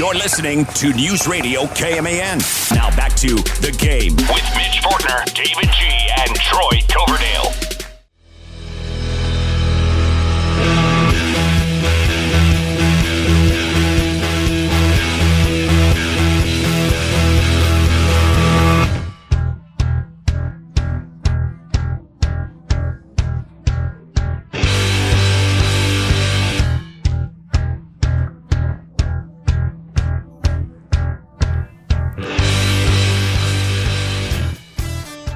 You're listening to News Radio KMAN. Now back to the game with Mitch Fortner, David G, and Troy Coverdale.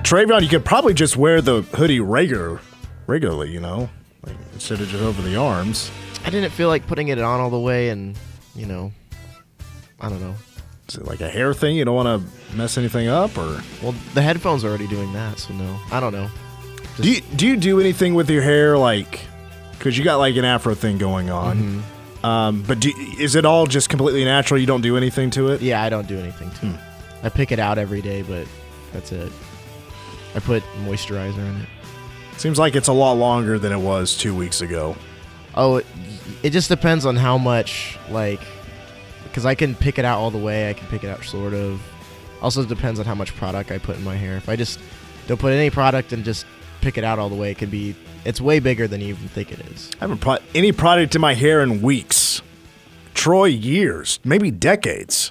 Travion, you could probably just wear the hoodie regular, regularly, you know, like, instead of just over the arms. I didn't feel like putting it on all the way, and you know, I don't know. Is it like a hair thing? You don't want to mess anything up, or Well, the headphones are already doing that, so no. I don't know. do you do you do anything with your hair, like because you got like an afro thing going on? Mm-hmm. Um, but do, is it all just completely natural? You don't do anything to it? Yeah, I don't do anything to it. I pick it out every day, but that's it. I put moisturizer in it. Seems like it's a lot longer than it was two weeks ago. Oh, it, it just depends on how much, like, because I can pick it out all the way. I can pick it out sort of. Also depends on how much product I put in my hair. If I just don't put any product and just pick it out all the way, it can be. It's way bigger than you even think it is. I haven't put any product in my hair in weeks. Troy, years, maybe decades.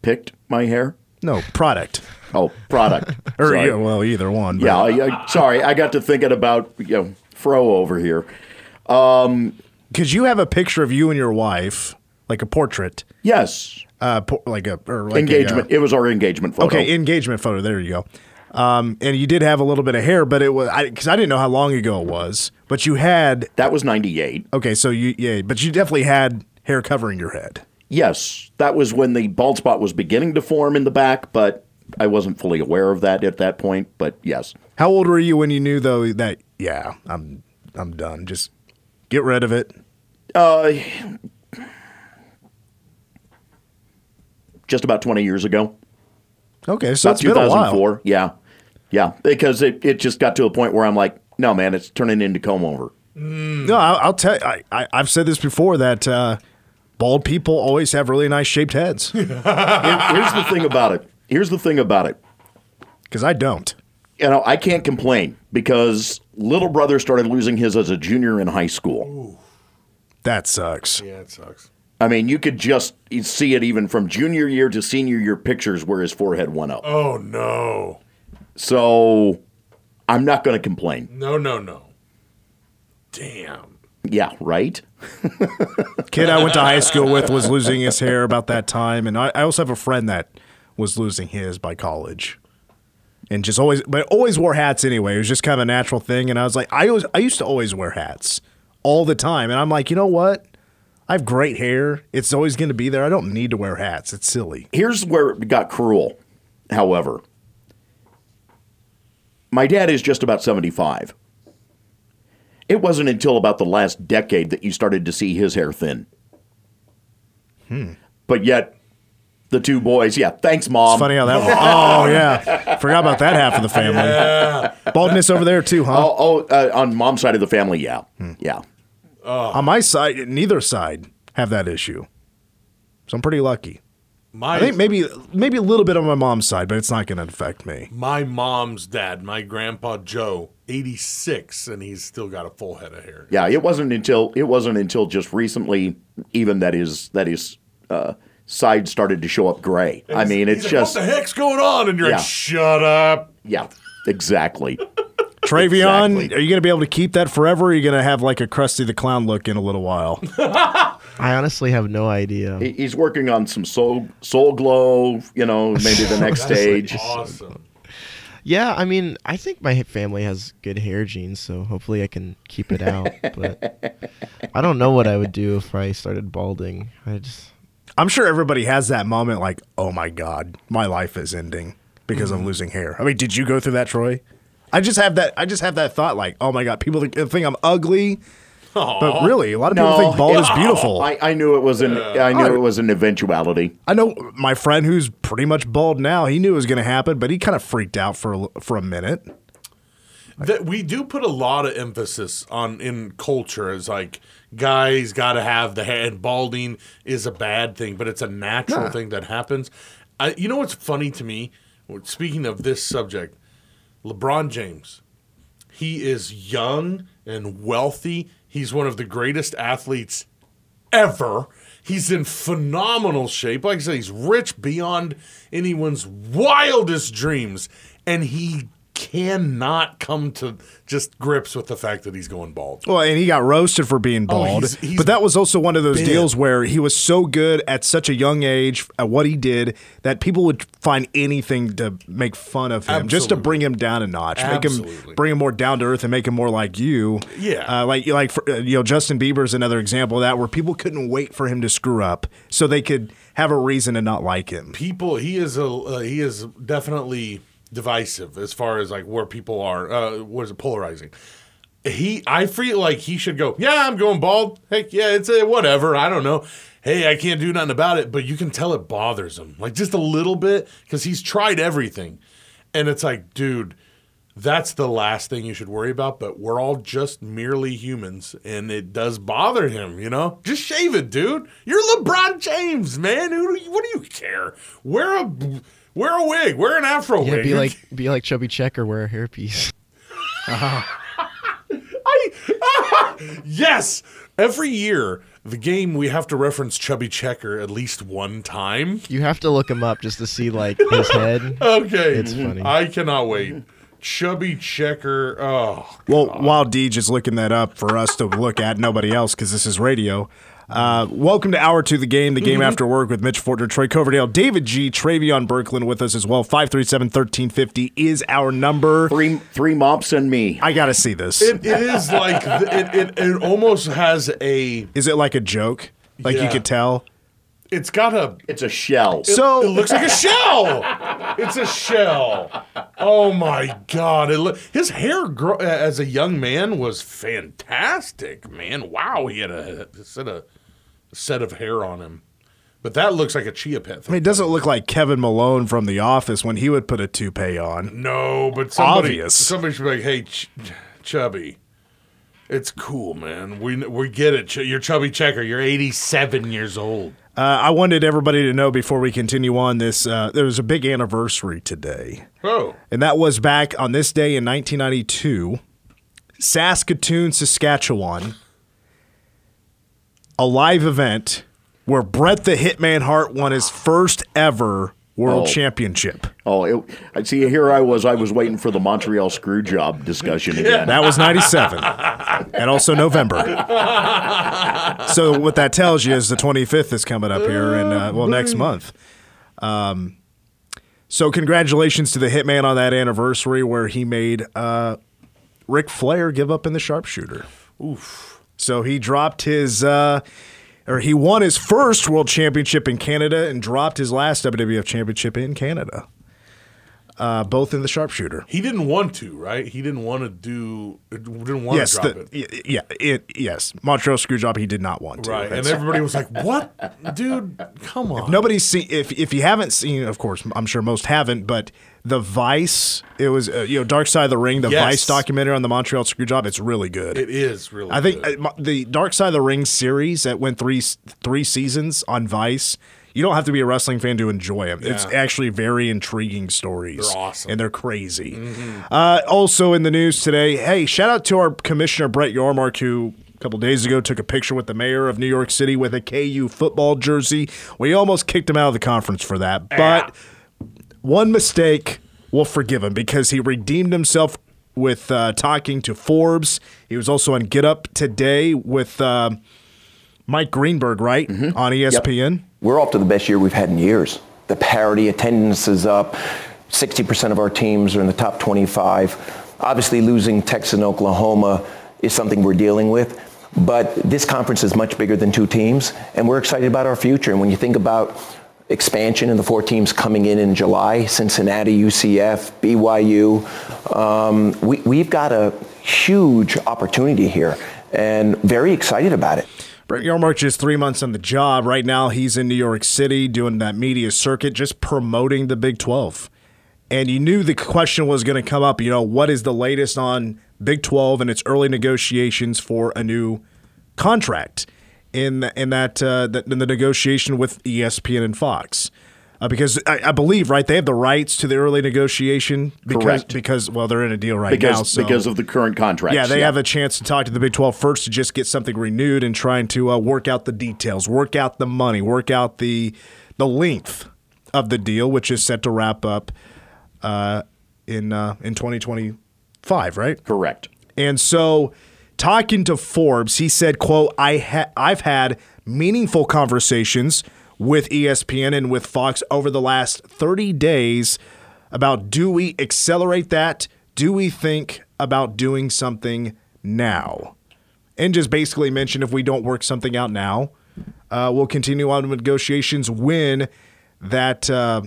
Picked my hair. No product, Oh, product. or yeah, well, either one. but- Yeah, I, I, sorry, I got to thinking about you know Fro over here. because you have a picture of you and your wife, like a portrait, Yes, uh, po- like a or like engagement. A, it was our engagement uh, photo. okay, engagement photo. There you go. Um, and you did have a little bit of hair, but it was because I, didn't know how long ago it was. But you had that was '98. okay, so you yeah, but you definitely had hair covering your head. Yes, that was when the bald spot was beginning to form in the back, but I wasn't fully aware of that at that point. But yes, How old were you when you knew though that yeah, I'm I'm done. Just get rid of it. uh, just about 20 years ago. Okay, so about it's been a while. 2004. Yeah, yeah, because it, it just got to a point where I'm like, no, man, it's turning into comb over. No, I'll, I'll tell. you, I, I I've said this before that uh, bald people always have really nice shaped heads Here- here's the thing about it. Here's the thing about it. because I don't. You know, I can't complain because little brother started losing his as a junior in high school. Ooh. That sucks. Yeah, it sucks. I mean, you could just see it even from junior year to senior year pictures where his forehead went up. Oh no, So I'm not going to complain. no, no, no. Damn. Yeah, right? Kid I went to high school with was losing his hair about that time, and I, I also have a friend that was losing his by college, and just always, but always wore hats anyway. It was just kind of a natural thing, and I was like, I always, I used to always wear hats all the time, and I'm like, you know what? I have great hair. It's always going to be there. I don't need to wear hats. It's silly. Here's where it got cruel, however. My dad is just about 75. It wasn't until about the last decade that you started to see his hair thin. But yet, the two boys, yeah, thanks, mom. It's funny how that. oh yeah, forgot about that half of the family. Baldness over there too, huh? Oh, oh uh, on mom's side of the family, yeah. Yeah. On my side, neither side have that issue, so I'm pretty lucky. My I think maybe maybe a little bit on my mom's side, but it's not going to affect me. my mom's dad, my grandpa Joe, 86, and he's still got a full head of hair. Yeah, it wasn't until it wasn't until just recently even that his that his uh, side started to show up gray. I He's- mean, he's it's like, just what the heck's going on? And you're Yeah. like, shut up. yeah, exactly. Travion, Exactly. are you going to be able to keep that forever? Or are you going to have like a Krusty the Clown look in a little while? I honestly have no idea. He- He's working on some soul soul glow. You know, maybe the next stage. Awesome. Yeah, I mean, I think my family has good hair genes, so hopefully I can keep it out. but I don't know what I would do if I started balding. I just I'm sure everybody has that moment like, oh my God, my life is ending because I'm mm-hmm. losing hair. I mean, did you go through that, Troy? I just have that. I just have that thought like, oh my God, people think think I'm ugly, but really, a lot of people think bald is beautiful. I, I, I knew it was an I knew it was an eventuality. I know my friend who's pretty much bald now. He knew it was going to happen, but he kind of freaked out for a, for a minute. that we do put a lot of emphasis on in culture as like guys got to have the head. Balding is a bad thing, but it's a natural Yeah. thing that happens. I, you know what's funny to me? Speaking of this subject, LeBron James. He is young and wealthy. He's one of the greatest athletes ever. He's in phenomenal shape. Like I said, he's rich beyond anyone's wildest dreams. And he cannot come to just grips with the fact that he's going bald. Well, and he got roasted for being Oh, bald. he's- he's but that was also one of those deals where he was so good at such a young age at what he did that people would find anything to make fun of him, just to bring him down a notch, make him bring him more down to earth, and make him more like you. Yeah. uh, like like for, uh, you know, Justin Bieber's another example of that where people couldn't wait for him to screw up so they could have a reason to not like him. People, he is a uh, he is definitely divisive as far as like where people are. Uh, what is it polarizing? He, I feel like he should go. Yeah, I'm going bald. Heck yeah, it's a whatever. I don't know. Hey, I can't do nothing about it, but you can tell it bothers him, like just a little bit, because he's tried everything, and it's like, dude, that's the last thing you should worry about. But we're all just merely humans, and it does bother him. You know, just shave it, dude. You're LeBron James, man. Who what do you care? Wear a wear a wig. Wear an afro Yeah, wig. be like be like chubby check or wear a hairpiece. Uh-huh. I, yes. Every year, the game we have to reference Chubby Checker at least one time. You have to look him up just to see like his head. Okay, It's funny. I cannot wait. Chubby Checker. Oh, Well, while Deej is looking that up for us to look at, nobody else, because this is radio. Uh, welcome to Hour to the Game, the Mm-hmm. game after work with Mitch Fortner, Troy Coverdale, David G, Travion Berkland with us as well. 537 1350 is our number. Three three mops and me. I got to see this. it, it is like it, it. It almost has a. Is it like a joke? Like you could tell? It's got a. It's a shell. So It looks like a shell. It's a shell. Oh my god! It look, his hair gro- as a young man was fantastic, man. Wow, he had a, a set of set of hair on him. But that looks like a chia pet. I mean, it doesn't look like Kevin Malone from The Office when he would put a toupee on. No, but somebody, Obvious. somebody should be like, "Hey, ch- Chubby, it's cool, man. We we get it. Ch- You're Chubby Checker. You're 87 years old. Uh, I wanted everybody to know before we continue on this, uh, there was a big anniversary today. Oh, And that was back on this day in 1992, Saskatoon, Saskatchewan, a live event where Brett the Hitman Hart won his first ever world Oh. championship. Oh, I see. Here I was. I was waiting for the Montreal screw job discussion again. That was 97 and also November. So what that tells you is the 25th is coming up here and uh, well next month. Um, so congratulations to the Hitman on that anniversary where he made uh, Ric Flair give up in the sharpshooter. Oof. So he dropped his uh, or he won his first world championship in Canada and dropped his last WWF championship in Canada. Uh, both in the sharpshooter. he didn't want to, right? He didn't want to do. Didn't want yes, to drop the- it. yeah, it, yes. Montreal Screwjob, he did not want to. Right, and everybody was like, "What, dude? Come on!" nobody's seen. If if you haven't seen, of course, I'm sure most haven't. But the Vice, it was uh, you know Dark Side of the Ring, the Yes. Vice documentary on the Montreal Screwjob. It's really good. it is really. I think good. uh, the Dark Side of the Ring series that went three three seasons on Vice. You don't have to be a wrestling fan to enjoy them. It's actually very intriguing stories. They're awesome. and they're crazy. Uh, also in the news today, hey, shout out to our commissioner Brett Yormark who. A couple days ago, took a picture with the mayor of New York City with a KU football jersey. We almost kicked him out of the conference for that, but one mistake, we'll forgive him because he redeemed himself with uh, talking to Forbes. He was also on Get Up today with uh, Mike Greenberg, right, on E ESPN. We're off to the best year we've had in years. The parity attendance is up. 60% of our teams are in the top 25. Obviously, losing Texas and Oklahoma is something we're dealing with. But this conference is much bigger than two teams, and we're excited about our future. And when you think about expansion and the four teams coming in in July, Cincinnati, UCF, BYU, um, we, we've got a huge opportunity here and very excited about it. Brett Yormark is three months on the job. Right now, he's in New York City doing that media circuit, just promoting the Big 12. And you knew the question was going to come up, you know, what is the latest on Big 12 and its early negotiations for a new contract in in that, uh, that in the negotiation with ESPN and Fox. Uh, because I, I believe, right, they have the rights to the early negotiation because Correct. because well, they're in a deal right because now. So. because of the current contract. Yeah, they have a chance to talk to the Big 12 first to just get something renewed and trying to uh, work out the details, work out the money, work out the the length of the deal, which is set to wrap up uh, in uh, in 2025, right? correct. And so, talking to Forbes, he said, "quote I ha- I've had meaningful conversations with ESPN and with Fox over the last 30 days about do we accelerate that? Do we think about doing something now?" And just basically mentioned if we don't work something out now, uh, we'll continue on with negotiations when that uh,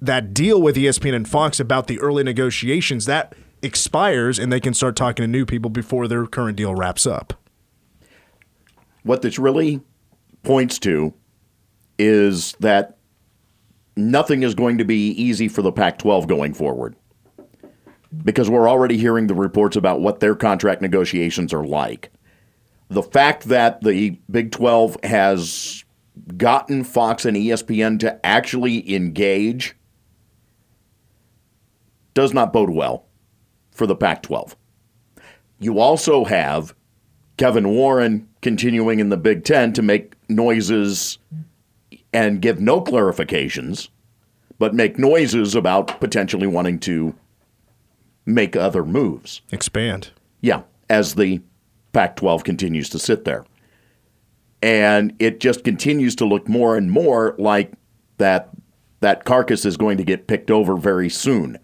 that deal with ESPN and Fox about the early negotiations that expires and they can start talking to new people before their current deal wraps up. What this really points to is that nothing is going to be easy for the Pac 12 going forward. Because we're already hearing the reports about what their contract negotiations are like. The fact that the Big 12 has gotten Fox and ESPN to actually engage does not bode well for the Pac 12. You also have Kevin Warren continuing in the Big Ten to make noises and give no clarifications, but make noises about potentially wanting to make other moves. Expand. Yeah, as the Pac 12 continues to sit there. And it just continues to look more and more like that that carcass is going to get picked over very soon.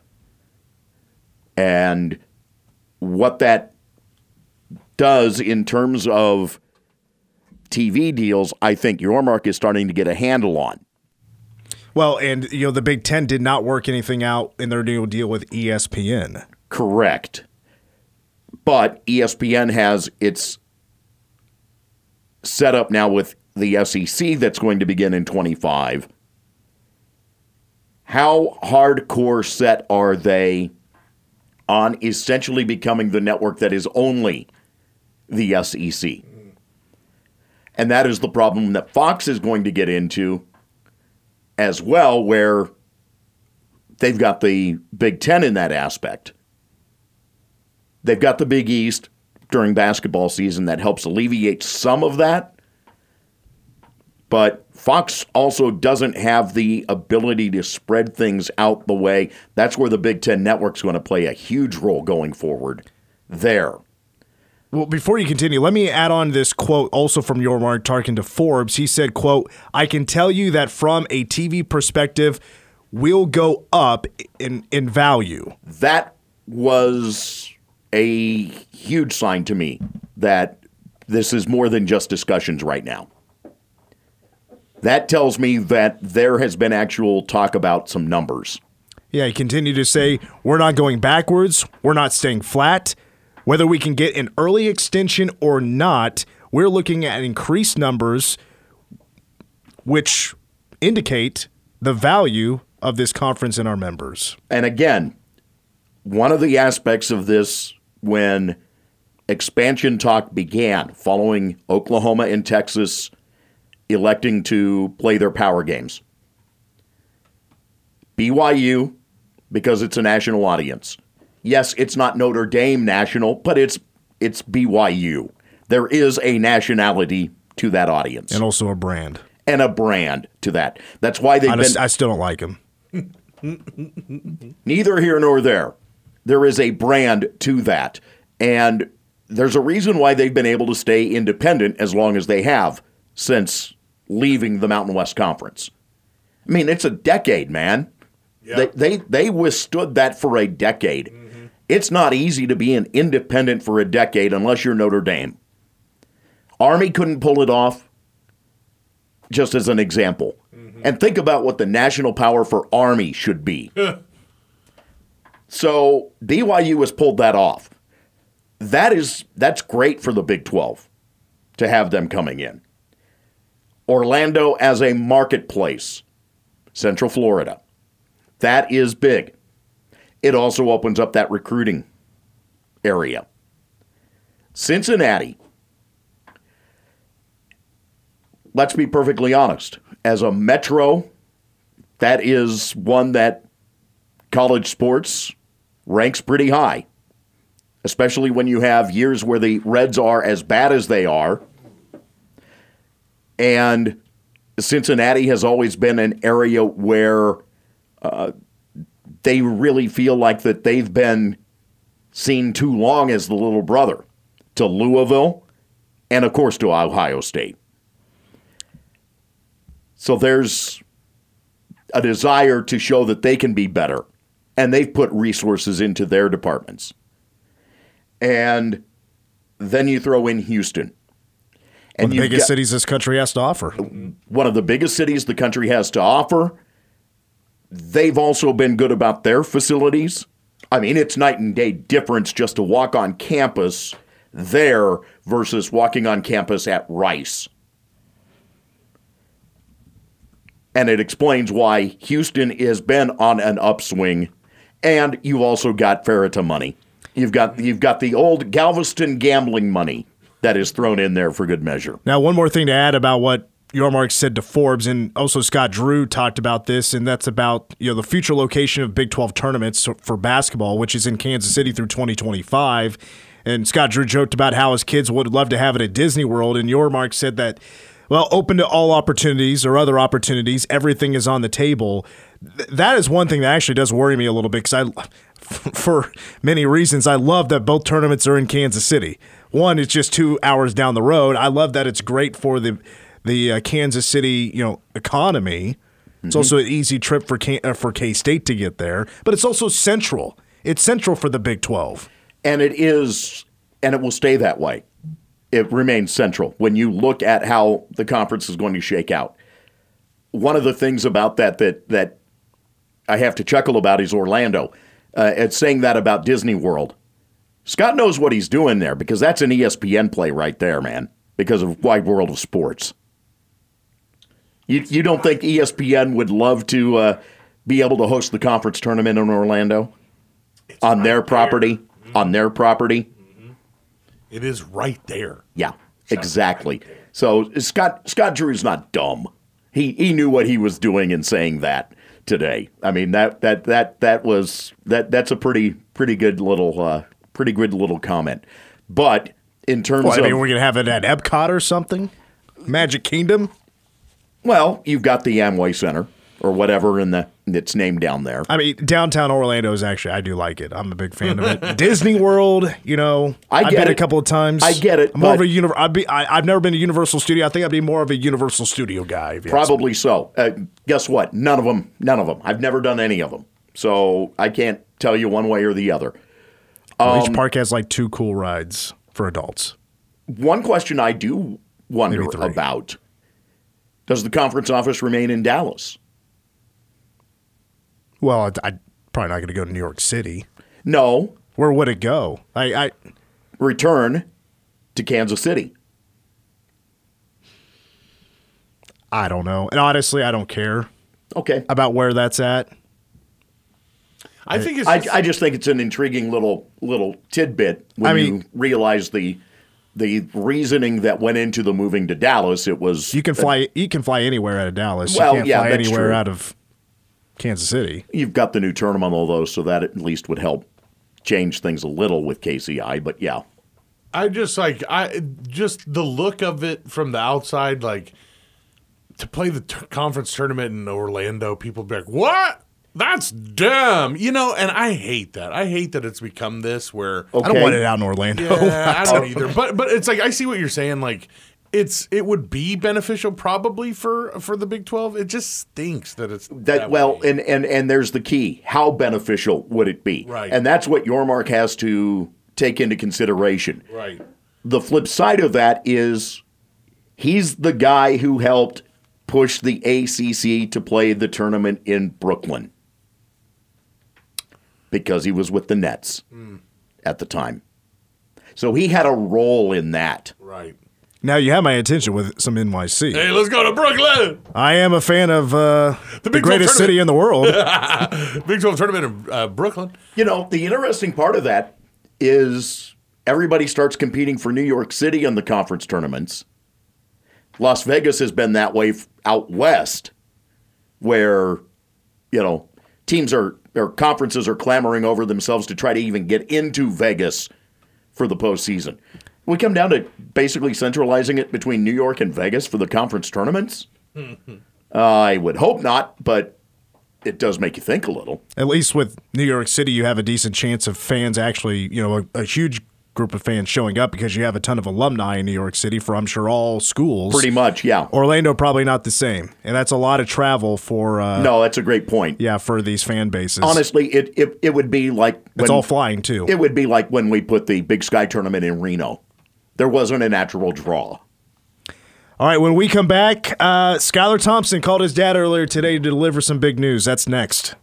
And what that does in terms of TV deals, I think Yormark is starting to get a handle on. Well, and you know the Big Ten did not work anything out in their new deal with ESPN. Correct. But ESPN has its setup now with the SEC that's going to begin in 25. How hardcore set are they on essentially becoming the network that is only the SEC? And that is the problem that Fox is going to get into as well, where they've got the Big Ten in that aspect. They've got the Big East during basketball season that helps alleviate some of that. But Fox also doesn't have the ability to spread things out the way. That's where the Big Ten Network's going to play a huge role going forward there. Well, before you continue, let me add on this quote also from Yormark talking to Forbes. He said, quote, I can tell you that from a TV perspective, we'll go up in, in value. That was a huge sign to me that this is more than just discussions right now. That tells me that there has been actual talk about some numbers. Yeah, he continued to say, we're not going backwards, we're not staying flat. Whether we can get an early extension or not, we're looking at increased numbers, which indicate the value of this conference and our members. And again, one of the aspects of this when expansion talk began following Oklahoma and Texas electing to play their power games. BYU, because it's a national audience. Yes, it's not Notre Dame national, but it's it's BYU. There is a nationality to that audience And also a brand. and a brand to that. That's why they've I, been I still don't like him. neither here nor there. There is a brand to that. And there's a reason why they've been able to stay independent as long as they have since leaving the Mountain West Conference. I mean, it's a decade, man. They, they they withstood that for a decade. Mm-hmm. It's not easy to be an independent for a decade unless you're Notre Dame. Army couldn't pull it off, just as an example. Mm-hmm. And think about what the national power for Army should be. so BYU has pulled that off. That is that's great for the Big 12 to have them coming in. Orlando as a marketplace, Central Florida. That is big. It also opens up that recruiting area. Cincinnati let's be perfectly honest. As a metro, that is one that college sports ranks pretty high, especially when you have years where the Reds are as bad as they are. And Cincinnati has always been an area where uh, they really feel like that they've been seen too long as the little brother to Louisville and, of course, to Ohio State. So there's a desire to show that they can be better, and they've put resources into their departments. And then you throw in Houston. One of the biggest got- cities this country has to offer. one of the biggest cities the country has to offer. They've also been good about their facilities. I mean, it's night and day difference just to walk on campus there versus walking on campus at Rice. And it explains why Houston has been on an upswing. And you've also got Fertitta money. You've got you've got the old Galveston gambling money that is thrown in there for good measure. Now, one more thing to add about what Yormark said to Forbes, and also Scott Drew talked about this, and that's about you know the future location of Big 12 tournaments for basketball, which is in Kansas City through 2025. And Scott Drew joked about how his kids would love to have it at Disney World, and Yormark said that, well, open to all opportunities or other opportunities, everything is on the table. Th- that is one thing that actually does worry me a little bit because I, for many reasons, I love that both tournaments are in Kansas City. One, it's just two hours down the road. I love that it's great for the the uh, Kansas City, you know, economy. It's also an easy trip for K, uh, for K State to get there, but it's also central. It's central for the Big Twelve. and it is and it will stay that way it remains central when you look at how the conference is going to shake out one of the things about that that that i have to chuckle about is orlando uh, it's saying that about disney world scott knows what he's doing there because that's an espn play right there man because of wide world of sports. You, you don't think espn would love to uh, be able to host the conference tournament in orlando? On their property? On their property? It is right there. yeah exactly. so scott scott drew's not dumb. He he knew what he was doing in saying that today. I mean that that that that was that that's a pretty pretty good little uh pretty good little comment but in terms Well, I of mean, we're gonna have it at Epcot or something. Magic Kingdom. well you've got the amway center or whatever in the it's named down there I mean, downtown Orlando is actually I do like it. I'm a big fan of it. Disney World, you know, I I've get been a couple of times. I get it, I'm more of a univer- I'd be. I, I've never been to Universal Studio. I think I'd be more of a Universal Studio guy. Probably so. Uh, guess what? None of them. None of them. I've never done any of them, so I can't tell you one way or the other. Um, each park has like two cool rides for adults. One question I do wonder about: Does the conference office remain in Dallas? Well, I'd, I'd probably not going to go to New York City. No. Where would it go? I, I Return to Kansas City. I don't know. And honestly, I don't care Okay. about where that's at. I think it's I, just, I just think it's an intriguing little little tidbit when I you realize the the reasoning that went into the moving to Dallas. It was You can fly. You can fly anywhere out of Dallas. Well, you can't yeah, fly anywhere true. out of Kansas City. you've got the new terminal though, so that at least would help change things a little with KCI. But yeah, I just like I just the look of it from the outside, like to play the t- conference tournament in Orlando. People be like, "What? That's dumb," you know. And I hate that. I hate that it's become this where I don't want it out in Orlando. yeah, I don't either. But but it's like I see what you're saying. Like it's it would be beneficial probably for for the Big Twelve. It just stinks that it's that, well, way. and and and there's the key: how beneficial would it be? Right. And that's what Yormark has to take into consideration. right. The flip side of that is he's the guy who helped push the ACC to play the tournament in Brooklyn because he was with the Nets at the time. So he had a role in that. Right. Now you have my attention with some NYC. Hey, let's go to Brooklyn. I am a fan of uh, the, Big 12 greatest city in the world. Big Twelve tournament in uh, Brooklyn. You know, the interesting part of that is everybody starts competing for New York City in the conference tournaments. Las Vegas has been that way out west, where you know teams are or conferences are clamoring over themselves to try to even get into Vegas for the postseason. We come down to basically centralizing it between New York and Vegas for the conference tournaments. Mm-hmm. Uh, I would hope not, but it does make you think a little. At least with New York City, you have a decent chance of fans actually, you know, a, a huge group of fans showing up because you have a ton of alumni in New York City for, I'm sure, all schools. Pretty much, yeah. Orlando probably not the same, and that's a lot of travel for. Uh, No, that's a great point. Yeah, for these fan bases. Honestly, it, it it would be like it's all flying too. It would be like when we put the Big Sky tournament in Reno. There wasn't a natural draw. all right, when we come back, uh, Skylar Thompson called his dad earlier today to deliver some big news. That's next.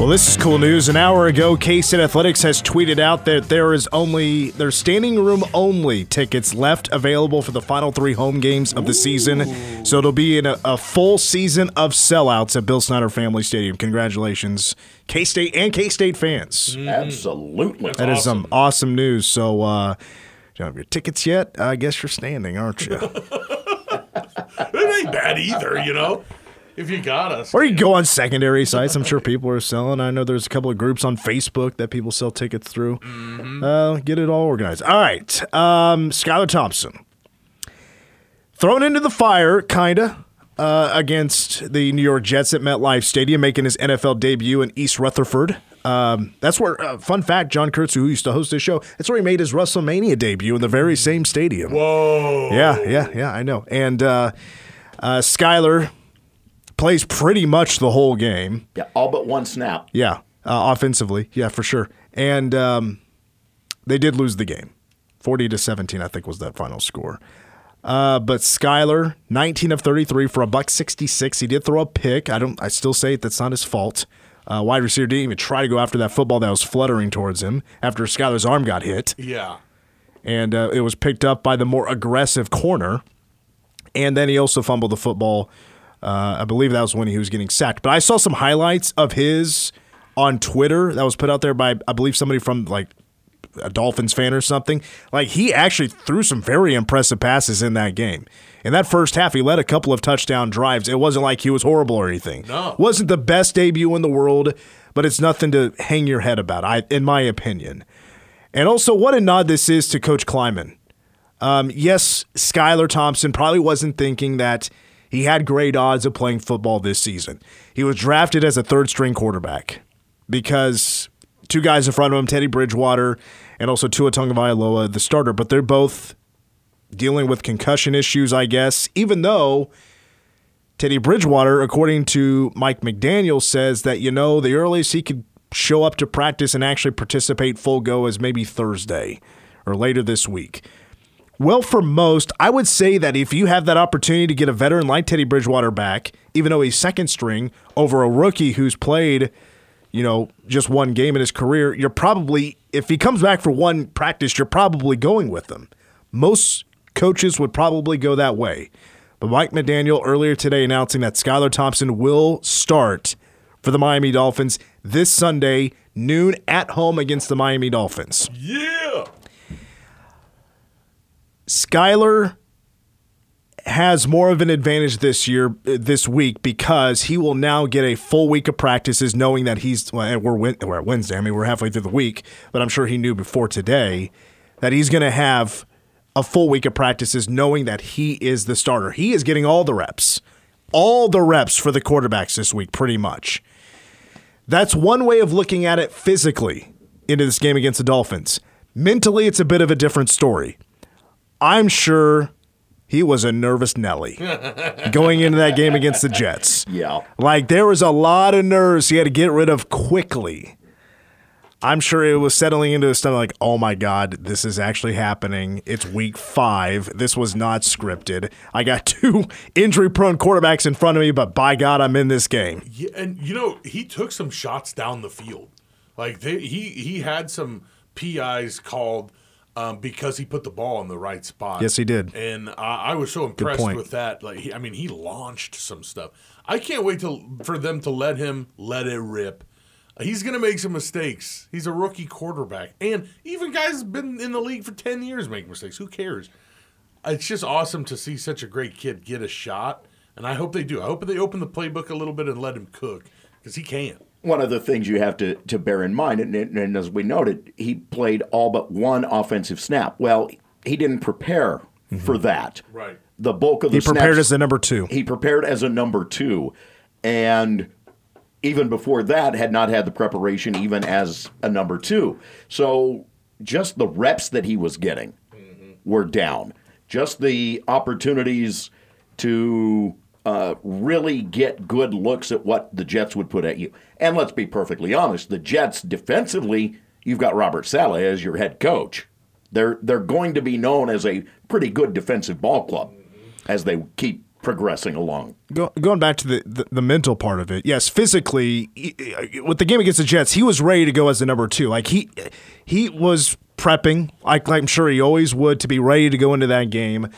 Well, this is cool news. An hour ago, K State Athletics has tweeted out that there is only there's standing room only tickets left available for the final three home games of the season. So it'll be in a, a full season of sellouts at Bill Snyder Family Stadium. Congratulations, K State and K State fans. Absolutely. That is some awesome news. So, uh, you don't have your tickets yet? I guess you're standing, aren't you? It ain't bad either, you know. If you got us. Or you go on secondary sites. I'm sure people are selling. I know there's a couple of groups on Facebook that people sell tickets through. Uh, get it all organized. All right. Um, Skylar Thompson. Thrown into the fire, kind of, uh, against the New York Jets at MetLife Stadium, making his NFL debut in East Rutherford. Um, that's where, uh, fun fact, John Kurtz, who used to host this show, that's where he made his WrestleMania debut in the very same stadium. Whoa. Yeah, yeah, yeah, I know. And uh, uh, Skylar plays pretty much the whole game. Yeah, all but one snap. Yeah, uh, offensively, yeah, for sure. And um, they did lose the game, forty to seventeen, I think was that final score. Uh, but Skylar, nineteen of thirty-three for a buck sixty-six. He did throw a pick. I don't. I still say that's not his fault. Uh, wide receiver didn't even try to go after that football that was fluttering towards him after Skylar's arm got hit Yeah. and uh, it was picked up by the more aggressive corner. And then he also fumbled the football. Uh, I believe that was when he was getting sacked. But I saw some highlights of his on Twitter that was put out there by I believe somebody from like a Dolphins fan or something. Like he actually threw some very impressive passes in that game. In that first half, he led a couple of touchdown drives. It wasn't like he was horrible or anything. No. wasn't the best debut in the world, but it's nothing to hang your head about. I, in my opinion. And also, what a nod this is to Coach Klieman. Um, yes, Skylar Thompson probably wasn't thinking that he had great odds of playing football this season. He was drafted as a third string quarterback because two guys in front of him, Teddy Bridgewater and also Tua Tagovailoa, the starter, but they're both dealing with concussion issues, I guess, even though Teddy Bridgewater, according to Mike McDaniel, says that, you know, the earliest he could show up to practice and actually participate full go is maybe Thursday or later this week. Well, for most, I would say that if you have that opportunity to get a veteran like Teddy Bridgewater back, even though he's second string, over a rookie who's played, you know, just one game in his career, you're probably, if he comes back for one practice, you're probably going with him. Most coaches would probably go that way. But Mike McDaniel earlier today announcing that Skylar Thompson will start for the Miami Dolphins this Sunday, noon at home against the Miami Dolphins. Yeah. Skylar has more of an advantage this year, uh, this week, because he will now get a full week of practices, knowing that he's. Well, we're, we're at Wednesday. I mean, we're halfway through the week, but I'm sure he knew before today that he's going to have a full week of practices, knowing that he is the starter. He is getting all the reps, all the reps for the quarterbacks this week, pretty much. That's one way of looking at it physically into this game against the Dolphins. Mentally, it's a bit of a different story. I'm sure he was a nervous Nelly going into that game against the Jets. Yeah. Like there was a lot of nerves he had to get rid of quickly. I'm sure it was settling into his stomach like, oh my God, this is actually happening. It's week five. This was not scripted. I got two injury prone quarterbacks in front of me, but by God, I'm in this game. Yeah, and you know he took some shots down the field. Like they, he he had some PIs called um, because he put the ball in the right spot. Yes, he did. And I, I was so impressed with that. Like, he, I mean, he launched some stuff. I can't wait to for them to let him let it rip. He's gonna make some mistakes. He's a rookie quarterback, and even guys been in the league for ten years make mistakes. Who cares? It's just awesome to see such a great kid get a shot, and I hope they do. I hope they open the playbook a little bit and let him cook because he can. One of the things you have to, to bear in mind, and, and as we noted, he played all but one offensive snap. Well, he didn't prepare mm-hmm. for that. Right. The bulk of the He prepared snaps- as a number two. he prepared as a number two, and even before that, had not had the preparation even as a number two. So just the reps that he was getting mm-hmm. were down. Just the opportunities to uh, really get good looks at what the Jets would put at you. And let's be perfectly honest, the Jets defensively, you've got Robert Saleh as your head coach. They're they're going to be known as a pretty good defensive ball club as they keep progressing along. Go, going back to the, the, the mental part of it, yes, physically, he- with the game against the Jets, he was ready to go as the number two. Like he he was prepping, like I'm sure he always would, to be ready to go into that game.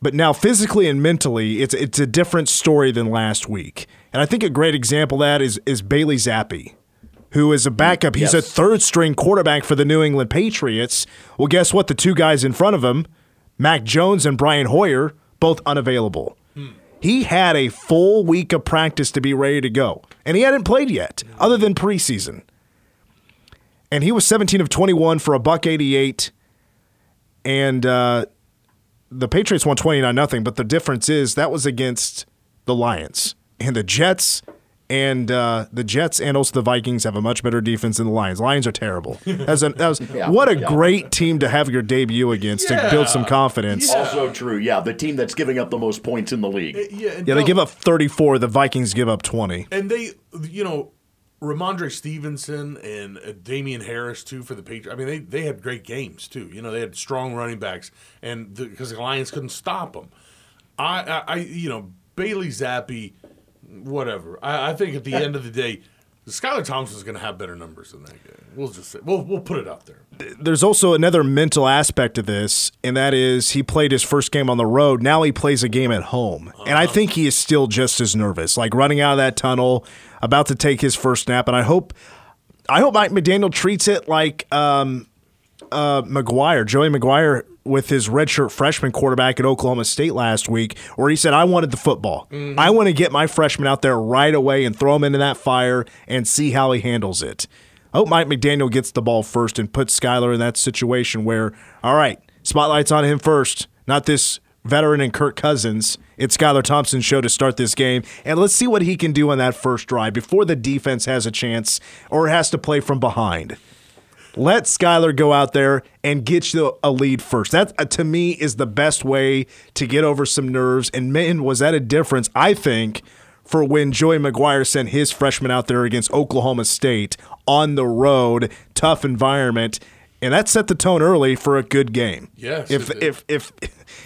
But now, physically and mentally, it's it's a different story than last week. And I think a great example of that is is Bailey Zappe, who is a backup. He's a third string quarterback for the New England Patriots. Well, guess what? The two guys in front of him, Mac Jones and Brian Hoyer, both unavailable. He had a full week of practice to be ready to go, and he hadn't played yet, other than preseason. And he was 17 of 21 for a buck 88, and uh, the Patriots won 29 nothing. But the difference is that was against the Lions and the Jets. And uh, the Jets and also the Vikings have a much better defense than the Lions. Lions are terrible. That's a, that was, Yeah, what a yeah. great team to have your debut against to build some confidence. Yeah. Also true, yeah. The team that's giving up the most points in the league. Yeah, and Yeah, they don't- give up 34. The Vikings give up 20. and they, you know, Rhamondre Stevenson and uh, Damien Harris too for the Patriots. I mean, they they had great games too. You know, they had strong running backs, and because the, Lions couldn't stop them. I, I, I, you know, Bailey Zappe, whatever. I, I think at the end of the day, Skylar Thompson's going to have better numbers than that game. We'll just say, we'll we'll put it out there. There's also another mental aspect to this, and that is he played his first game on the road. Now he plays a game at home. And I think he is still just as nervous, like running out of that tunnel, about to take his first snap. And I hope I hope Mike McDaniel treats it like um, uh, McGuire, Joey McGuire, with his redshirt freshman quarterback at Oklahoma State last week, where he said, I wanted the football. Mm-hmm. I want to get my freshman out there right away and throw him into that fire and see how he handles it. I hope Mike McDaniel gets the ball first and puts Skylar in that situation where, all right, spotlight's on him first, not this veteran and Kirk Cousins. It's Skylar Thompson's show to start this game. And let's see what he can do on that first drive before the defense has a chance or has to play from behind. Let Skylar go out there and get you a lead first. That, uh, to me, is the best way to get over some nerves. And man, was that a difference, I think, for when Joey McGuire sent his freshman out there against Oklahoma State on the road, tough environment. And that set the tone early for a good game. Yes, If if if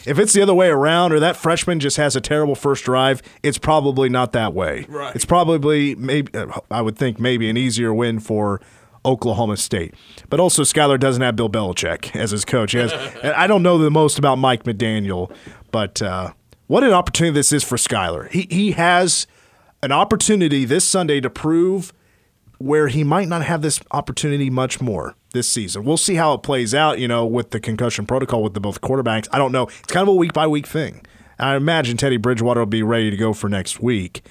if it's the other way around, or that freshman just has a terrible first drive, it's probably not that way. Right. It's probably maybe uh, I would think maybe an easier win for Oklahoma State. But also Skylar doesn't have Bill Belichick as his coach. Has, I don't know the most about Mike McDaniel, but uh, what an opportunity this is for Skylar. He he has an opportunity this Sunday to prove where he might not have this opportunity much more this season. We'll see how it plays out, you know, with the concussion protocol with the both quarterbacks. I don't know. It's kind of a week by week thing. I imagine Teddy Bridgewater will be ready to go for next week.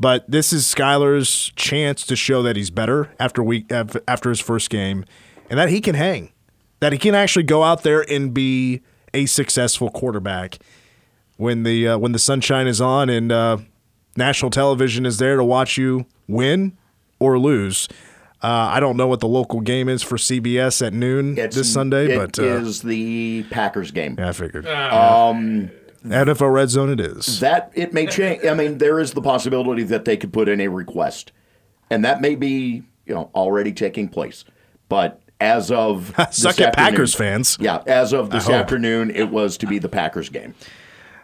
But this is Skylar's chance to show that he's better after week after his first game and that he can hang. That he can actually go out there and be a successful quarterback when the uh, when the sunshine is on and uh, national television is there to watch you win or lose. Uh, I don't know what the local game is for CBS at noon It's- this Sunday, it but uh, is the Packers game. yeah, I figured. Um, NFL Red Zone it is. That it may change. I mean, there is the possibility that they could put in a request, and that may be you know already taking place. But as of this Suck it, Packers fans. Yeah, as of this afternoon, it was to be the Packers game.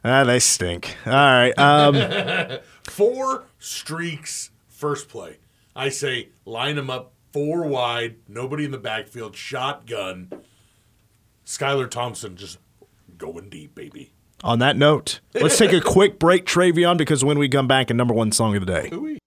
Ah, they stink. All right. Um, Four streaks, first play. I say line them up four wide, nobody in the backfield, shotgun. Skylar Thompson just going deep, baby. On that note, let's take a quick break, Travion, because when we come back, a number one song of the day.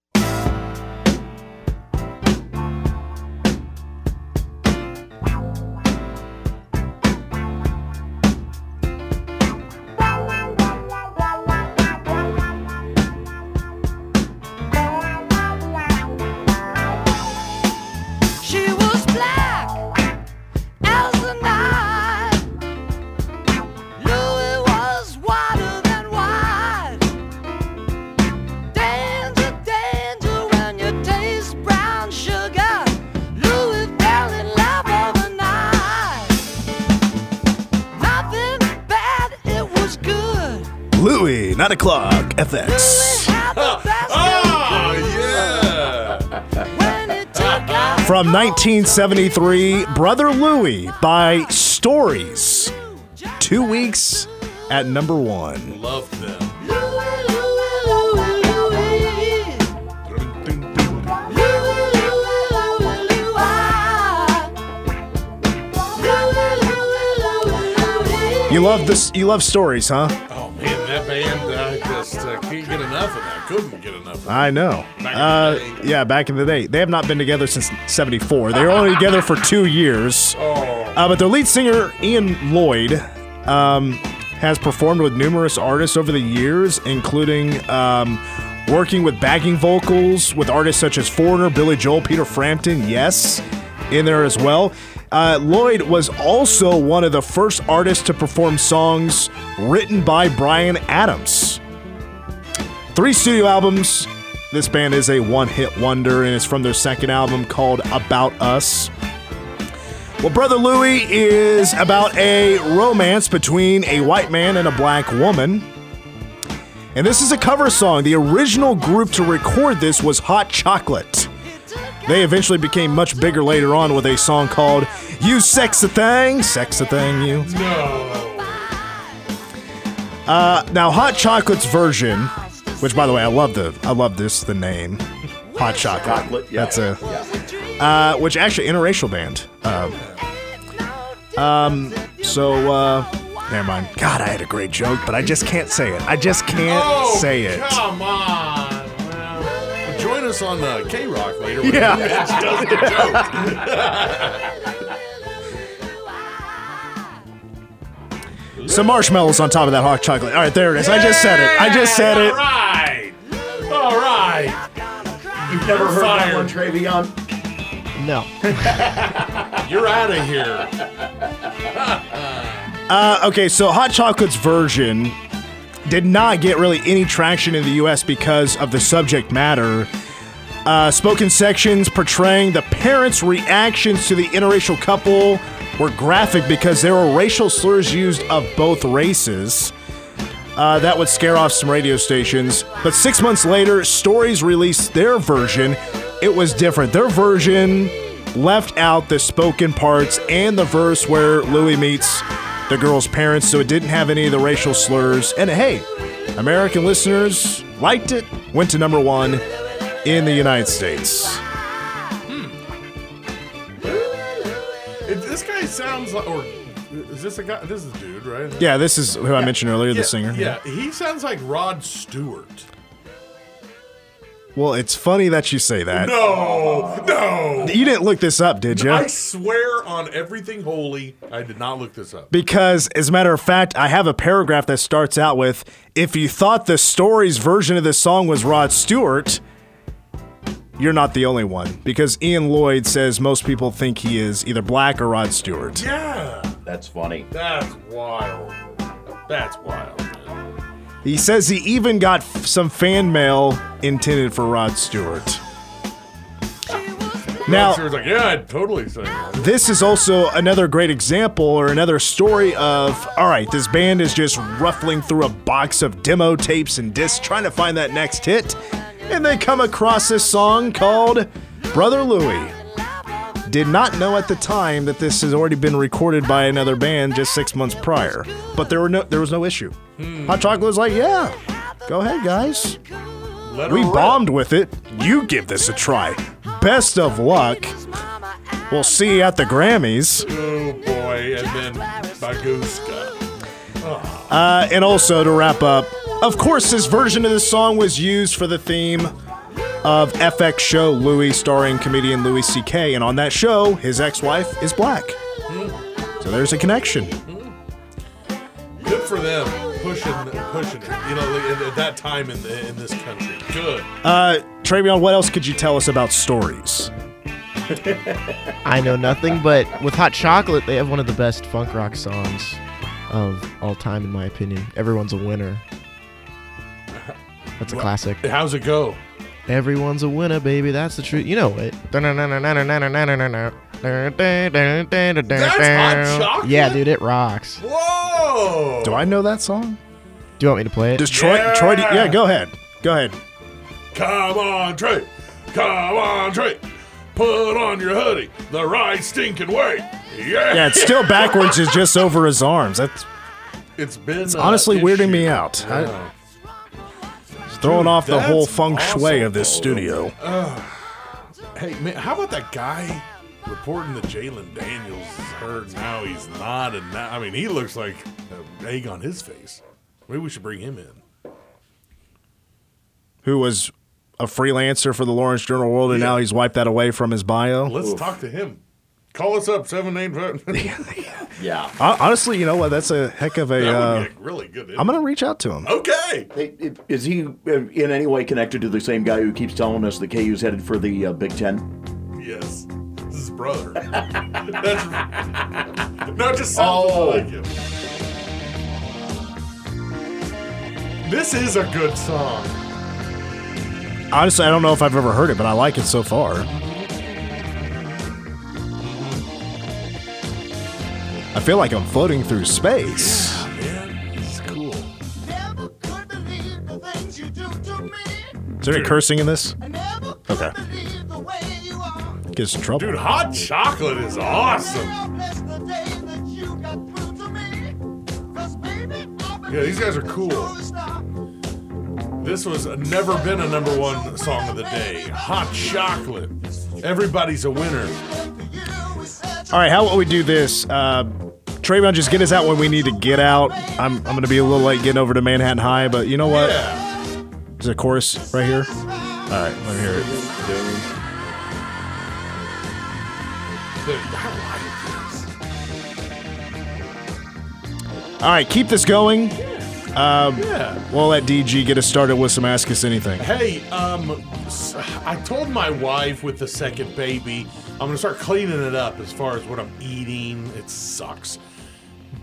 9 o'clock, FX. Louie had the best Oh, yeah. when he took us From 1973, Brother Louie by Stories. Two weeks at number one. Love them. You love this. You love stories, huh? Enough of that. Couldn't get enough. I know. Back in the Uh, day. yeah, back in the day. They have not been together since 74. They were only together for two years. Uh, but their lead singer, Ian Lloyd, um, has performed with numerous artists over the years, including um, working with backing vocals with artists such as Foreigner, Billy Joel, Peter Frampton, yes, in there as well. Uh, Lloyd was also one of the first artists to perform songs written by Bryan Adams. Three studio albums. This band is a one hit wonder, and it's from their second album called About Us. Well, Brother Louie is about a romance between a white man and a black woman. And this is a cover song. The original group to record this was Hot Chocolate. They eventually became much bigger later on with a song called You Sexy Thing. Sexy Thing, you. No. Uh, now, Hot Chocolate's version, which by the way, I love the I love this the name, Hot Chocolate. Chocolate, yeah. That's a uh, which actually interracial band. Um, um, so uh, never mind. God, I had a great joke, but I just can't say it. I just can't Oh, say it. Come on. Well, join us on uh, K Rock later. Yeah. Some marshmallows on top of that hot chocolate. All right, there it is. I just said it. I just said All it. right. All right. You've never heard that fired. one, Travion? No. You're out of here. Uh, okay, so Hot Chocolate's version did not get really any traction in the U.S. because of the subject matter. Uh, spoken sections portraying the parents' reactions to the interracial couple were graphic because there were racial slurs used of both races. Uh, that would scare off some radio stations. But six months later, Stories released their version. It was different. Their version left out the spoken parts and the verse where Louie meets the girl's parents, so it didn't have any of the racial slurs. And hey, American listeners liked it, went to number one in the United States. Hmm. If this guy sounds like, or is this a guy? This is a dude, right? Yeah, this is who I mentioned earlier, the singer. Yeah, he sounds like Rod Stewart. Well, it's funny that you say that. No, no. You didn't look this up, did you? I swear on everything holy, I did not look this up. Because, as a matter of fact, I have a paragraph that starts out with If you thought the story's version of this song was Rod Stewart, you're not the only one. Because Ian Lloyd says most people think he is either black or Rod Stewart. Yeah, That's funny. that's wild. That's wild. Man. He says he even got f- some fan mail intended for Rod Stewart. Now, Stewart's like, yeah, I'd totally say that. this is also another great example or another story of all right, this band is just ruffling through a box of demo tapes and discs trying to find that next hit, and they come across this song called Brother Louie. did not know at the time that this has already been recorded by another band just six months prior. But there were no there was no issue. Hot Chocolate was like, yeah, go ahead, guys. Let We bombed with it. You give this a try. Best of luck. We'll see you at the Grammys. Oh boy, and then Baguska. Uh, and also to wrap up, of course, this version of this song was used for the theme of FX show Louie, starring comedian Louis C.K. And on that show, his ex-wife is black. So there's a connection. Good for them pushing pushing it. You know, at, at that time in the, in this country. Good. Uh, Travion, what else could you tell us about stories? I know nothing, but with Hot Chocolate, they have one of the best funk rock songs of all time, in my opinion. Everyone's a winner. That's a classic. How's it go? Everyone's a winner, baby. That's the truth. You know it. Hot Chocolate? Yeah, dude, it rocks. Whoa! Do I know that song? Do you want me to play it? Does Troy? Yeah. Troy? Yeah, go ahead. Go ahead. Come on, Trey. Come on, Trey. Put on your hoodie the right stinking way. Yeah. Yeah, it's still backwards. It's just over his arms. That's It's been it's honestly weirding me out. I- Yeah. Throwing Dude, off the whole feng shui awesome, of this studio. Hey man, how about that guy reporting that Jalon Daniels is hurt now? He's not, and now I mean he looks like an egg on his face. Maybe we should bring him in. Who was a freelancer for the Lawrence Journal World, and Yeah. now he's wiped that away from his bio. Let's talk to him. Call us up seven eight five. Yeah. Hon- Honestly, you know what? That's a heck of a. That Uh, would be a really good. I'm gonna reach out to him. Okay. Hey, it- Is he uh, in any way connected to the same guy who keeps telling us that KU's headed for the uh, Big Ten? Yes. This is his brother. That's no, it just sounds Oh. like him. This is a good song. Honestly, I don't know if I've ever heard it, but I like it so far. I feel like I'm floating through space. Man, it's cool. Is there any cursing in this? Okay. Get us in trouble. Dude, hot chocolate is awesome. Yeah, these guys are cool. This was never been a number one song of the day. Hot chocolate. Everybody's a winner. All right, how about we do this? Uh, Travion, just get us out when we need to get out. I'm, I'm going to be a little late getting over to Manhattan High, but you know what? Yeah. There's a chorus right here. All right, let me hear it. All right, keep this going. this. Yeah. We'll let DG get us started with some Ask Us Anything. Hey, um, I told my wife with the second baby, I'm gonna start cleaning it up as far as what I'm eating. It sucks,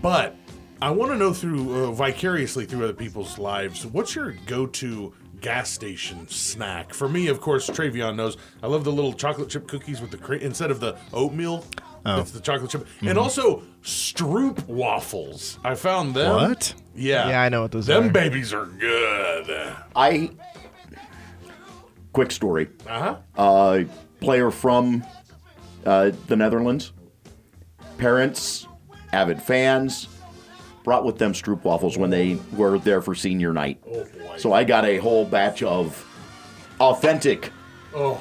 but I want to know through uh, vicariously through other people's lives. What's your go-to gas station snack? For me, of course, Travion knows I love the little chocolate chip cookies with the cra- instead of the oatmeal. It's the chocolate chip, and also Stroop waffles. I found them. What? Yeah, Yeah, I know what those are. them are. babies are good. I. Quick story. Uh huh. Uh, player from uh, the Netherlands. Parents, avid fans, brought with them Stroop waffles when they were there for senior night. Oh. So I got a whole batch of authentic Oh,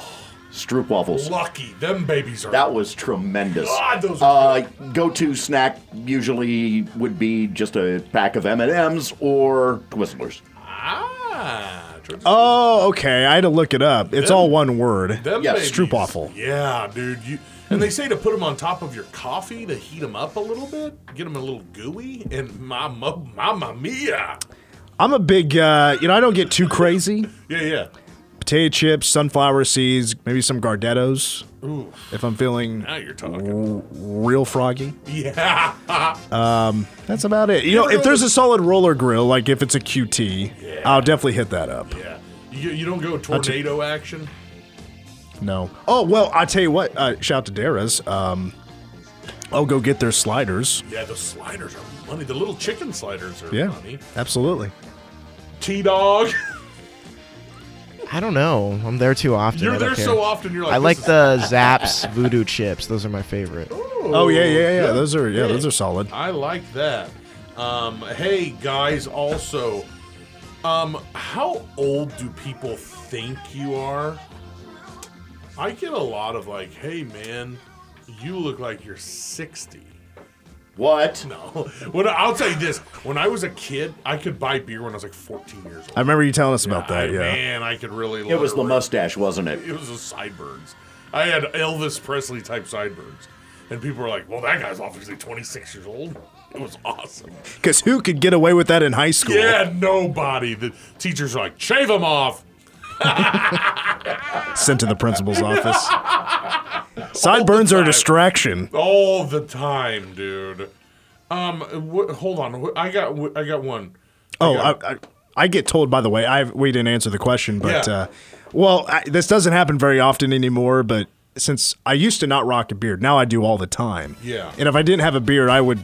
Stroop waffles. lucky. Them babies are. That was tremendous. God, those are uh, go-to snack usually would be just a pack of M&Ms or Twizzlers. ah. Oh, okay. I had to look it up. It's all one word. them yeah, babies. Stroopwafel. Yeah, dude. You and they say to put them on top of your coffee to heat them up a little bit, get them a little gooey, and mama, mama mia. I'm a big, uh, you know, I don't get too crazy. Yeah, yeah. Potato chips, sunflower seeds, maybe some Gardettos Ooh, if I'm feeling now you're talking. real froggy. Yeah. um, That's about it. You know, if there's a solid roller grill, like if it's a QT, I'll definitely hit that up. yeah. You, you don't go tornado action. No. Oh well, I tell you what. Uh, shout out to Dara's. Um, I'll go get their sliders. Yeah, the sliders are money. The little chicken sliders are Yeah, money. absolutely. T dog. I don't know. I'm there too often. You're I there care. so often. You're like, I like the Zapp's voodoo chips. Those are my favorite. Oh yeah, yeah, yeah. Those are yeah, those are solid. I like that. Um, hey guys, also, um, how old do people think you are? I get a lot of like, "Hey man, you look like you're 60." What? No, when I'll tell you this: when I was a kid, I could buy beer when I was like 14 years old. I remember you telling us about that. I- Yeah. man, I could really. It was the literally- mustache, wasn't it? It was the sideburns. I had Elvis Presley type sideburns, and people were like, "Well, that guy's obviously 26 years old." It was awesome. Because who could get away with that in high school? Yeah, nobody. The teachers are like, shave them off. Sent to the principal's office. Sideburns are a distraction. all the time, dude. Um, wh- hold on. Wh- I got. wh- I got one. Oh, got- I, I, I get told. By the way, I we didn't answer the question, but Yeah. uh, well, I, this doesn't happen very often anymore. But since I used to not rock a beard, now I do all the time. Yeah. And if I didn't have a beard, I would,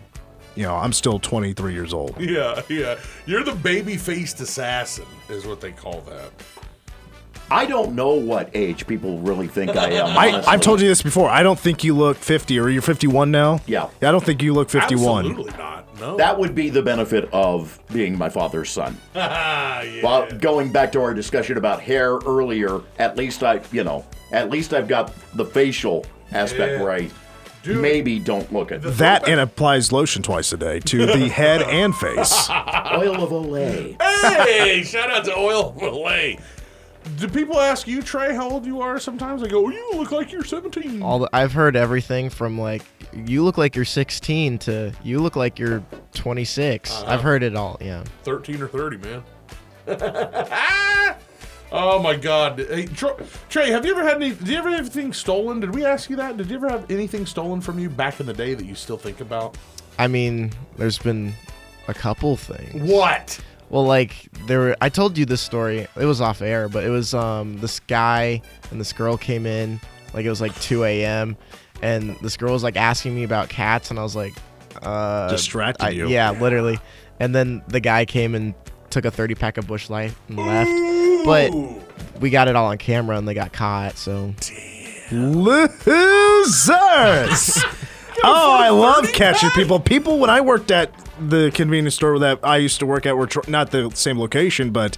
you know, I'm still 23 years old. Yeah, yeah. You're the baby faced assassin, is what they call that. I don't know what age people really think I am. I, honestly. I've told you this before. I don't think you look 50, or you're 51 now. Yeah. I don't think you look 51. Absolutely not. No. That would be the benefit of being my father's son. Ah, yeah. Well, going back to our discussion about hair earlier, at least I, you know, at least I've got the facial aspect Yeah. where I Dude. maybe don't look at That and applies lotion twice a day to the head and face. Oil of Olay. hey, shout out to Oil Malay. Do people ask you, Trey, how old you are? Sometimes I go, "Oh, you look like you're 17. All the, I've heard everything from like you look like you're 16 to you look like you're 26. Uh-huh. I've heard it all. Yeah. 13 or 30, man. oh my God. Hey, Trey, have you ever had any, did you ever have anything stolen? Did we ask you that? Did you ever have anything stolen from you back in the day that you still think about? I mean, there's been a couple things. What? Well, like there were. I told you this story. It was off air, but it was um this guy and this girl came in. Like it was like 2 a.m. and this girl was like asking me about cats, and I was like, uh, Distracted I- you. Yeah, literally. And then the guy came and took a 30 pack of Busch Light and left. But we got it all on camera, and they got caught. So Losers! oh, I love catching people. People, when I worked at the convenience store that I used to work at, were tr- not the same location, but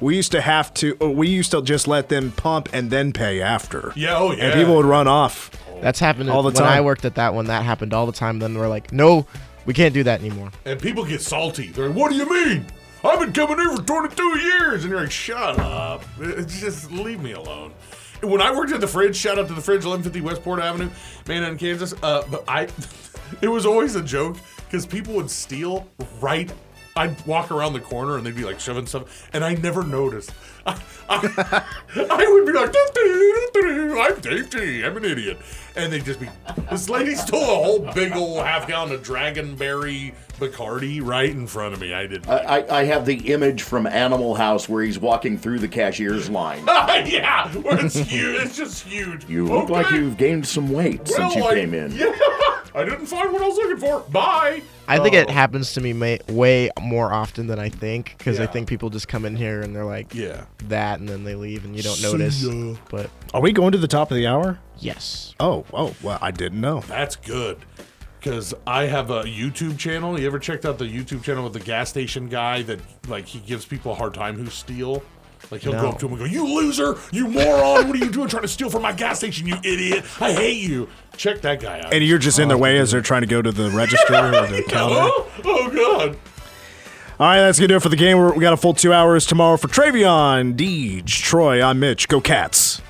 we used to have to. oh, We used to just let them pump and then pay after. Yeah, oh yeah. And people would run off. that's happened All the when I worked at that one. That happened all the time. Then we're like, no, we can't do that anymore. And people get salty. They're like, what do you mean? I've been coming here for 22 years. And you're like, shut up. It's just leave me alone. When I worked at the fridge, shout out to the fridge, 1150 Westport Avenue, Manhattan, Kansas. Uh, but I, it was always a joke because people would steal right. I'd walk around the corner and they'd be like shoving stuff, and I never noticed. I, I, I would be like, I'm Dave T. I'm an idiot. And they'd just be, this lady stole a whole big old half gallon of Dragonberry Bacardi right in front of me. I didn't. I, I- I have the image from Animal House where he's walking through the cashier's line. yeah, where it's huge. It's just huge. You look like you've gained some weight since you I- came in. Yeah, I didn't find what I was looking for. Bye. I think Oh. it happens to me ma- way more often than I think because I think people just come in here and they're like Yeah. That and then they leave and you don't notice. But Are we going to the top of the hour? yes, Oh, oh, well, I didn't know. That's good. Because I have a YouTube channel. You ever checked out the YouTube channel with the gas station guy that, like, he gives people a hard time who steal? Like, he'll go No. up to him and go, You loser! You moron! What are you doing trying to steal from my gas station, you idiot! I hate you! Check that guy out. And you're just in their oh, way as they're trying to go to the register or the counter. oh, oh, God. All right, that's going to do it for the game. We got a full two hours tomorrow for Travion, Deej, Troy. I'm Mitch. Go Cats.